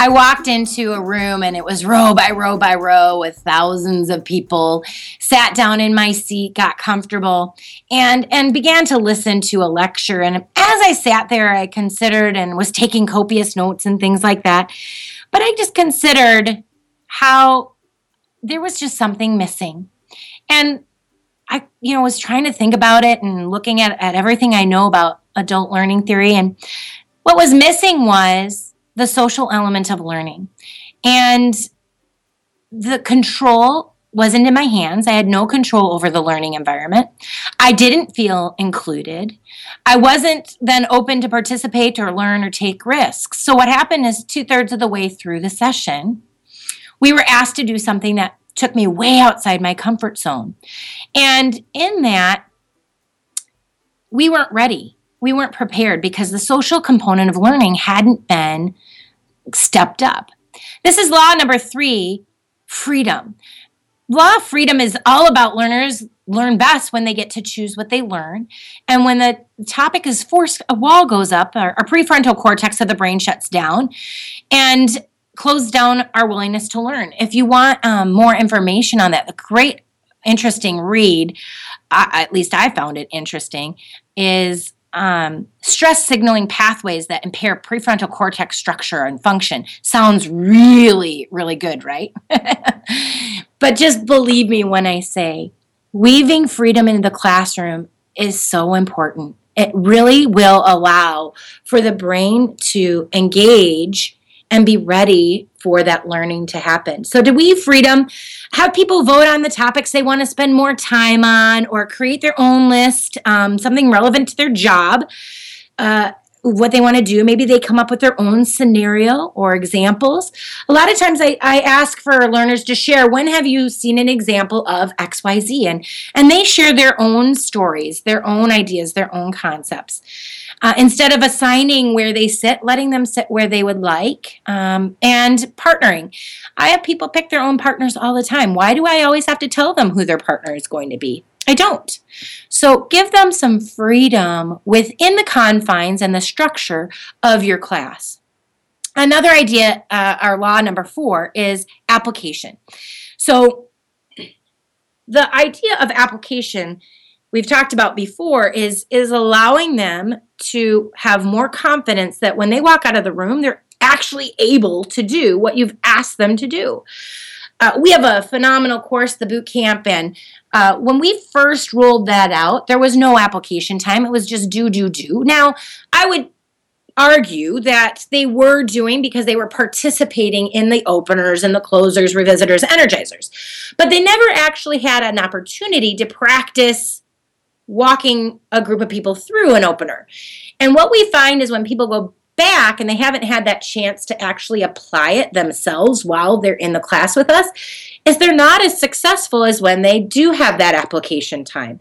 I walked into a room and it was row by row by row with thousands of people. Sat down in my seat, got comfortable, and and began to listen to a lecture. And as I sat there, I considered and was taking copious notes and things like that. But I just considered how there was just something missing. And I, you know, was trying to think about it and looking at, at everything I know about adult learning theory. And what was missing was the social element of learning. And the control wasn't in my hands. I had no control over the learning environment. I didn't feel included. I wasn't then open to participate or learn or take risks. So, what happened is two thirds of the way through the session, we were asked to do something that took me way outside my comfort zone. And in that, we weren't ready we weren't prepared because the social component of learning hadn't been stepped up. This is law number three freedom. Law of freedom is all about learners learn best when they get to choose what they learn. And when the topic is forced, a wall goes up, our, our prefrontal cortex of the brain shuts down and closes down our willingness to learn. If you want um, more information on that, a great, interesting read, uh, at least I found it interesting, is um, stress signaling pathways that impair prefrontal cortex structure and function. Sounds really, really good, right? but just believe me when I say weaving freedom into the classroom is so important. It really will allow for the brain to engage and be ready for that learning to happen. So, do we freedom have people vote on the topics they want to spend more time on or create their own list, um, something relevant to their job? Uh, what they want to do. Maybe they come up with their own scenario or examples. A lot of times I, I ask for learners to share when have you seen an example of XYZ? And, and they share their own stories, their own ideas, their own concepts. Uh, instead of assigning where they sit, letting them sit where they would like, um, and partnering. I have people pick their own partners all the time. Why do I always have to tell them who their partner is going to be? I don't. So give them some freedom within the confines and the structure of your class. Another idea, uh, our law number four, is application. So the idea of application we've talked about before is is allowing them to have more confidence that when they walk out of the room they're actually able to do what you've asked them to do uh, we have a phenomenal course the boot camp and uh, when we first rolled that out there was no application time. It was just do do do. Now i would argue that they were doing because they were participating in the openers and the closers revisitors energizers. But they never actually had an opportunity to practice walking a group of people through an opener. And what we find is when people go back and they haven't had that chance to actually apply it themselves while they're in the class with us, is they're not as successful as when they do have that application time.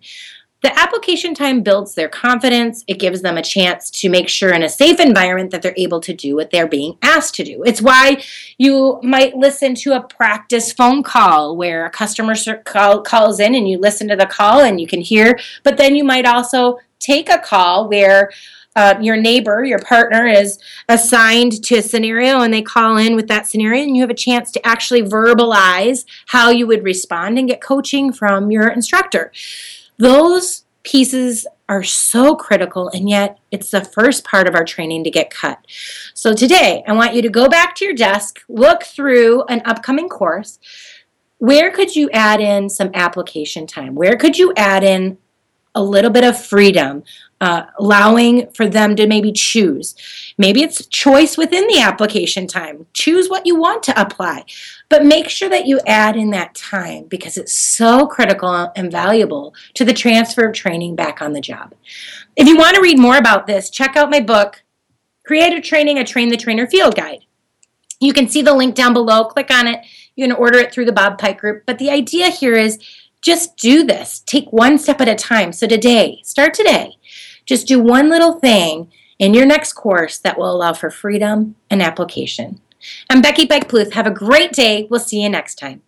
The application time builds their confidence. It gives them a chance to make sure in a safe environment that they're able to do what they're being asked to do. It's why you might listen to a practice phone call where a customer call, calls in and you listen to the call and you can hear, but then you might also take a call where uh, your neighbor, your partner is assigned to a scenario and they call in with that scenario and you have a chance to actually verbalize how you would respond and get coaching from your instructor. Those pieces are so critical, and yet it's the first part of our training to get cut. So today, I want you to go back to your desk, look through an upcoming course. Where could you add in some application time? Where could you add in a little bit of freedom, uh, allowing for them to maybe choose. Maybe it's choice within the application time. Choose what you want to apply, but make sure that you add in that time because it's so critical and valuable to the transfer of training back on the job. If you want to read more about this, check out my book, Creative Training, a Train the Trainer Field Guide. You can see the link down below. Click on it. You can order it through the Bob Pike Group. But the idea here is just do this. Take one step at a time. So today, start today. Just do one little thing in your next course that will allow for freedom and application. I'm Becky Pike Pluth. Have a great day. We'll see you next time.